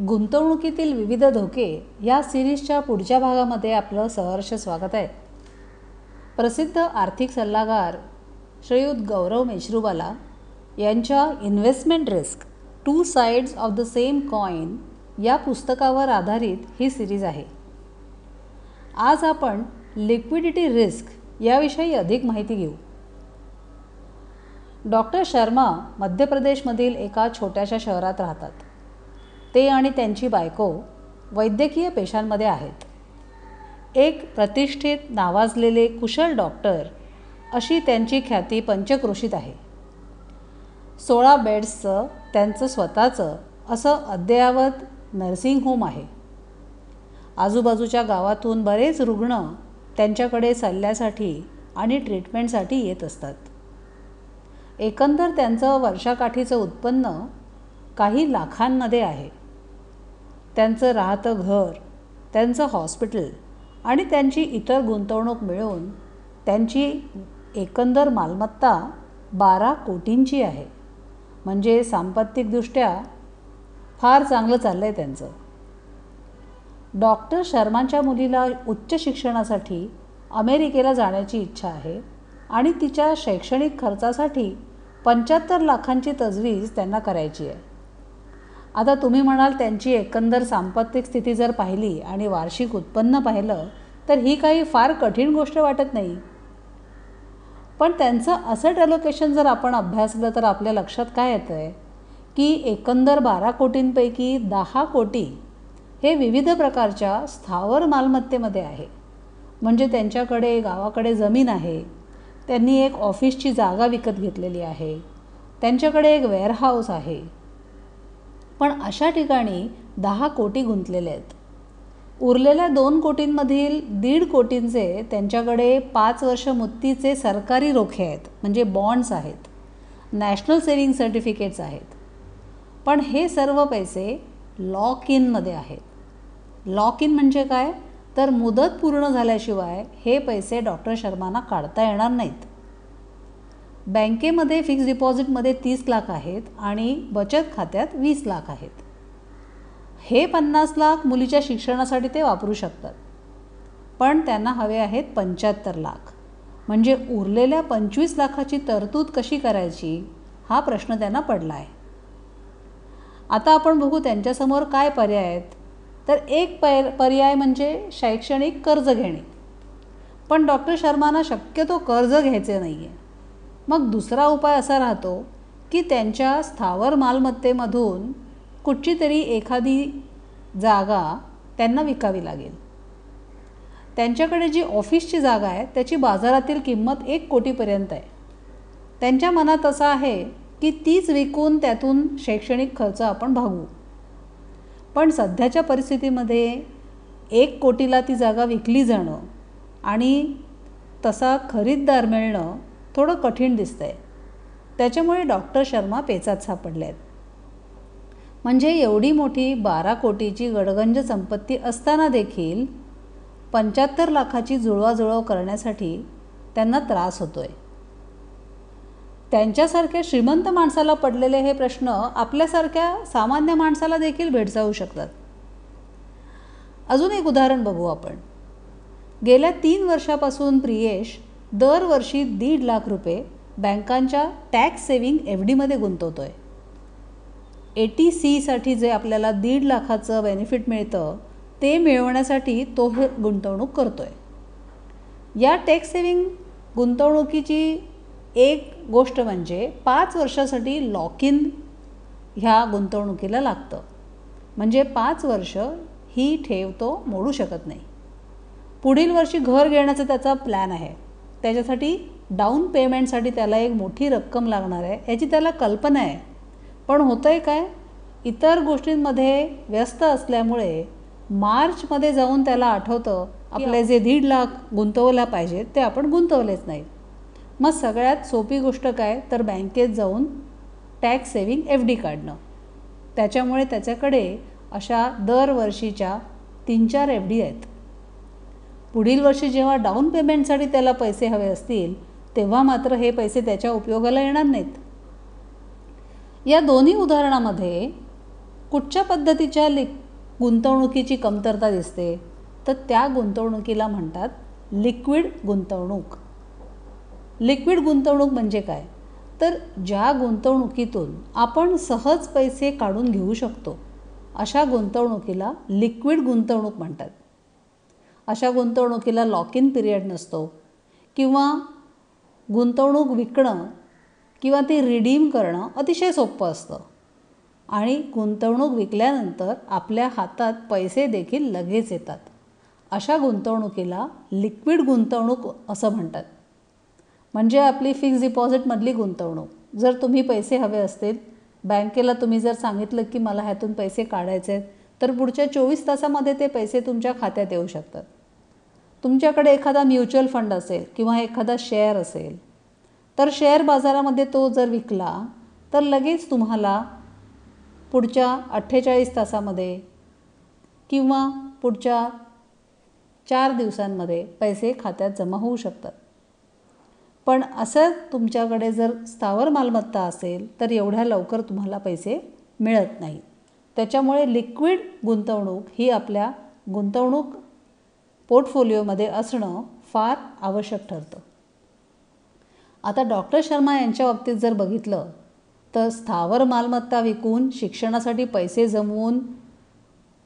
गुंतवणुकीतील विविध धोके या सिरीजच्या पुढच्या भागामध्ये आपलं सहर्ष स्वागत आहे. प्रसिद्ध आर्थिक सल्लागार श्रीयुत गौरव मेश्रूवाला यांच्या investment risk two sides of the same coin या पुस्तकावर आधारित ही सिरीज आहे. आज आपण लिक्विडिटी रिस्क याविषयी अधिक माहिती घेऊ. डॉक्टर शर्मा मध्य प्रदेशमधील एका छोट्याशा शहरात राहतात. ते आणि त्यांची बायको वैद्यकीय पेशांमध्ये आहेत. एक प्रतिष्ठित नावाजलेले कुशल डॉक्टर अशी त्यांची ख्याती पंचक्रोशीत आहे. सोळा बेड्सचं त्यांचं स्वतःचं असं अद्ययावत नर्सिंग होम आहे. आजूबाजूच्या गावातून बरेच रुग्ण त्यांच्याकडे सल्ल्यासाठी आणि ट्रीटमेंटसाठी येत असतात. एकंदर त्यांचं वर्षाकाठीचं उत्पन्न काही लाखांमध्ये आहे. त्यांचं राहतं घर त्यांचं हॉस्पिटल आणि त्यांची इतर गुंतवणूक मिळून त्यांची एकंदर मालमत्ता बारा कोटींची आहे. म्हणजे सांपत्तिकदृष्ट्या फार चांगलं चाललं आहे त्यांचं. डॉक्टर शर्मांच्या मुलीला उच्च शिक्षणासाठी अमेरिकेला जाण्याची इच्छा आहे आणि तिच्या शैक्षणिक खर्चासाठी पंच्याहत्तर लाखांची तजवीज त्यांना करायची आहे. आता तुम्ही म्हणाल त्यांची एकंदर सांपत्तिक स्थिती जर पाहिली आणि वार्षिक उत्पन्न पाहिलं तर ही काही फार कठीण गोष्ट वाटत नाही. पण त्यांचं असेट ॲलोकेशन जर आपण अभ्यासलं तर आपल्या लक्षात काय येतं आहे की एकंदर बारा कोटींपैकी दहा कोटी हे विविध प्रकारच्या स्थावर मालमत्तेमध्ये आहे. म्हणजे त्यांच्याकडे गावाकडे जमीन आहे. त्यांनी एक ऑफिसची जागा विकत घेतलेली आहे. त्यांच्याकडे एक वेअरहाऊस आहे. पण अशा ठिकाणी दहा कोटी गुंतलेले आहेत. उरलेल्या दोन कोटींमधील दीड कोटींचे त्यांच्याकडे पाच वर्ष मुत्तीचे सरकारी रोखे आहेत म्हणजे बॉन्ड्स आहेत. नॅशनल सेविंग सर्टिफिकेट्स आहेत. पण हे सर्व पैसे लॉक इनमध्ये आहेत. लॉक इन म्हणजे काय? तर मुदत पूर्ण झाल्याशिवाय हे पैसे डॉक्टर शर्मांना काढता येणार नाहीत. बँकेमध्ये फिक्स डिपॉझिटमध्ये तीस लाख आहेत आणि बचत खात्यात वीस लाख आहेत. हे पन्नास लाख मुलीच्या शिक्षणासाठी ते वापरू शकतात. पण त्यांना हवे आहेत पंच्याहत्तर लाख. म्हणजे उरलेल्या पंचवीस लाखाची तरतूद कशी करायची हा प्रश्न त्यांना पडला आहे आता आपण बघू त्यांच्यासमोर काय पर्याय आहेत. तर एक पर पर्याय म्हणजे शैक्षणिक कर्ज घेणे पण डॉक्टर शर्मांना शक्यतो कर्ज घ्यायचे नाही आहे मग दुसरा उपाय असा राहतो की त्यांच्या स्थावर मालमत्तेमधून कुठची तरी एखादी जागा त्यांना विकावी लागेल. त्यांच्याकडे जी ऑफिसची जागा आहे त्याची बाजारातील किंमत एक कोटीपर्यंत आहे. त्यांच्या मनात असं आहे की तीच विकून त्यातून शैक्षणिक खर्च आपण भागू. पण सध्याच्या परिस्थितीमध्ये एक कोटीला ती जागा विकली जाणं आणि तसा खरीददार मिळणं थोडं कठीण दिसतं आहे त्याच्यामुळे डॉक्टर शर्मा पेचात सापडले आहेत म्हणजे एवढी मोठी बारा कोटीची गडगंज संपत्ती असताना देखील पंच्याहत्तर लाखाची जुळवाजुळव करण्यासाठी त्यांना त्रास होतो आहे त्यांच्यासारख्या श्रीमंत माणसाला पडलेले हे प्रश्न आपल्यासारख्या सामान्य माणसाला देखील भेडसावू शकतात. अजून एक उदाहरण बघू आपण. गेल्या तीन वर्षापासून प्रियेश दरवर्षी दीड लाख रुपये बँकांच्या टॅक्स सेविंग एफ डीमध्ये गुंतवतो आहे ए टी सीसाठी जे आपल्याला दीड लाखाचं बेनिफिट मिळतं ते मिळवण्यासाठी तो हे गुंतवणूक करतो आहे या टॅक्स सेविंग गुंतवणुकीची एक गोष्ट म्हणजे पाच वर्षासाठी लॉक इन ह्या गुंतवणुकीला लागतं. म्हणजे पाच वर्ष ही ठेव तो मोडू शकत नाही. पुढील वर्षी घर घेण्याचा त्याचा प्लॅन आहे. त्याच्यासाठी डाऊन पेमेंटसाठी त्याला एक मोठी रक्कम लागणार आहे याची त्याला कल्पना आहे. पण होतं आहे काय? इतर गोष्टींमध्ये व्यस्त असल्यामुळे मार्चमध्ये जाऊन त्याला आठवतं आपले जे दीड लाख गुंतवल्या पाहिजेत ते आपण गुंतवलेच नाही. मग सगळ्यात सोपी गोष्ट काय? तर बँकेत जाऊन टॅक्स सेविंग एफ डी काढणं. त्याच्यामुळे त्याच्याकडे अशा दरवर्षीच्या तीन चार एफ डी आहेत. पुढील वर्षी जेव्हा डाऊन पेमेंटसाठी त्याला पैसे हवे असतील तेव्हा मात्र हे पैसे त्याच्या उपयोगाला येणार नाहीत. या दोन्ही उदाहरणामध्ये कुठच्या पद्धतीच्या लिक गुंतवणुकीची कमतरता दिसते तर त्या गुंतवणुकीला म्हणतात लिक्विड गुंतवणूक. लिक्विड गुंतवणूक म्हणजे काय? तर ज्या गुंतवणुकीतून आपण सहज पैसे काढून घेऊ शकतो अशा गुंतवणुकीला लिक्विड गुंतवणूक म्हणतात. अशा गुंतवणुकीला लॉक इन पिरियड नसतो. किंवा गुंतवणूक विकणं किंवा ती रिडीम करणं अतिशय सोपं असतं. आणि गुंतवणूक विकल्यानंतर आपल्या हातात पैसे देखील लगेच येतात. अशा गुंतवणुकीला लिक्विड गुंतवणूक असं म्हणतात. म्हणजे आपली फिक्स डिपॉझिटमधली गुंतवणूक. जर तुम्ही पैसे हवे असतील बँकेला तुम्ही जर सांगितलं की मला ह्यातून पैसे काढायचे आहेत तर पुढच्या चोवीस तासामध्ये ते पैसे तुमच्या खात्यात येऊ शकतात. तुमच्याकडे एखादा म्युच्युअल फंड असेल किंवा एखादा शेअर असेल तर शेअर बाजारामध्ये तो जर विकला तर लगेच तुम्हाला पुढच्या अठ्ठेचाळीस तासामध्ये किंवा पुढच्या चार दिवसांमध्ये पैसे खात्यात जमा होऊ शकतात. पण असं तुमच्याकडे जर स्थावर मालमत्ता असेल तर एवढ्या लवकर तुम्हाला पैसे मिळत नाही. त्याच्यामुळे लिक्विड गुंतवणूक ही आपल्या गुंतवणूक पोर्टफोलिओमध्ये असणं फार आवश्यक ठरतं. आता डॉक्टर शर्मा यांच्या बाबतीत जर बघितलं तर स्थावर मालमत्ता विकून शिक्षणासाठी पैसे जमवून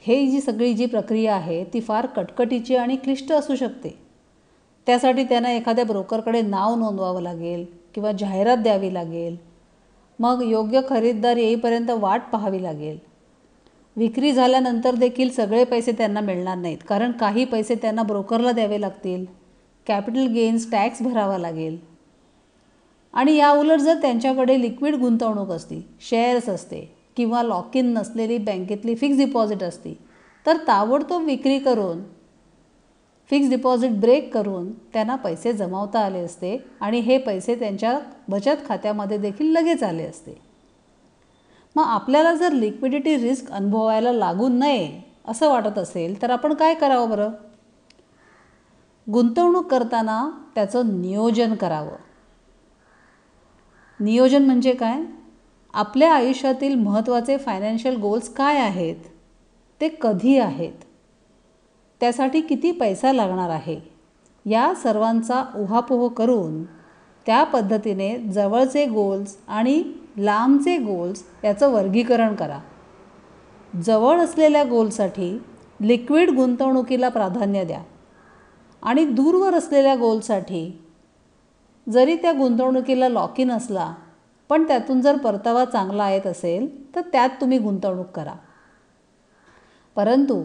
हे जी सगळी जी प्रक्रिया आहे ती फार कटकटीची आणि क्लिष्ट असू शकते. त्यासाठी त्यांना एखाद्या ब्रोकरकडे नाव नोंदवावं लागेल किंवा जाहिरात द्यावी लागेल. मग योग्य खरीददार येईपर्यंत वाट पाहावी लागेल. विक्री झाल्यानंतर देखील सगळे पैसे त्यांना मिळणार नाहीत. कारण काही पैसे त्यांना ब्रोकरला द्यावे लागतील. कॅपिटल गेन्स टॅक्स भरावा लागेल. आणि या उलट जर त्यांच्याकडे लिक्विड गुंतवणूक असती शेअर्स असते किंवा लॉक इन नसलेली बँकेतली फिक्स डिपॉझिट असती तर ताबडतोब विक्री करून फिक्स डिपॉझिट ब्रेक करून त्यांना पैसे जमावता आले असते आणि हे पैसे त्यांच्या बचत खात्यामध्ये देखील लगेच आले असते. मग आपल्याला जर लिक्विडिटी रिस्क अनुभवायला लागू नये असं वाटत असेल तर आपण काय करावं बरं? गुंतवणूक करताना त्याचं नियोजन करावं. नियोजन म्हणजे काय? आपल्या आयुष्यातील महत्त्वाचे फायनान्शियल गोल्स काय आहेत? ते कधी आहेत? त्यासाठी किती पैसा लागणार आहे? या सर्वांचा उहापोह करून त्या पद्धतीने जवळचे गोल्स आणि लांबचे गोल्स याचं वर्गीकरण करा. जवळ असलेल्या गोलसाठी लिक्विड गुंतवणुकीला प्राधान्य द्या. आणि दूरवर असलेल्या गोलसाठी जरी त्या गुंतवणुकीला लॉक इन असला पण त्यातून जर परतावा चांगला येत असेल तर त्यात तुम्ही गुंतवणूक करा. परंतु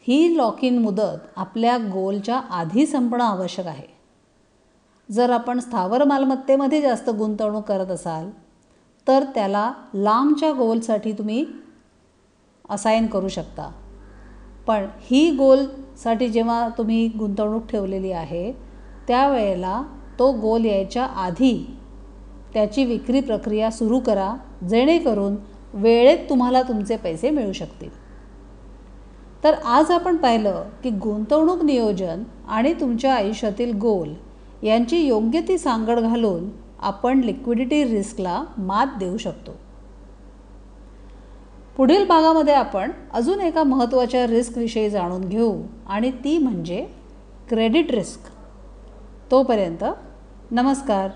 ही लॉक इन मुदत आपल्या गोलच्या आधी संपणं आवश्यक आहे. जर आपण स्थावर मालमत्तेमध्ये जास्त गुंतवणूक करत असाल तर त्याला लांबच्या गोलसाठी तुम्ही असाईन करू शकता. पण ही गोलसाठी जेव्हा तुम्ही गुंतवणूक ठेवलेली आहे त्यावेळेला तो गोल यायच्या आधी त्याची विक्री प्रक्रिया सुरू करा जेणेकरून वेळेत तुम्हाला तुमचे पैसे मिळू शकतील. तर आज आपण पाहिलं की गुंतवणूक नियोजन आणि तुमच्या आयुष्यातील गोल यांची योग्य ती सांगड घालून आपण लिक्विडिटी रिस्कला मात देऊ शकतो. पुढील भागामध्ये आपण अजून एका महत्त्वाच्या रिस्कविषयी जाणून घेऊ आणि ती म्हणजे क्रेडिट रिस्क तोपर्यंत नमस्कार.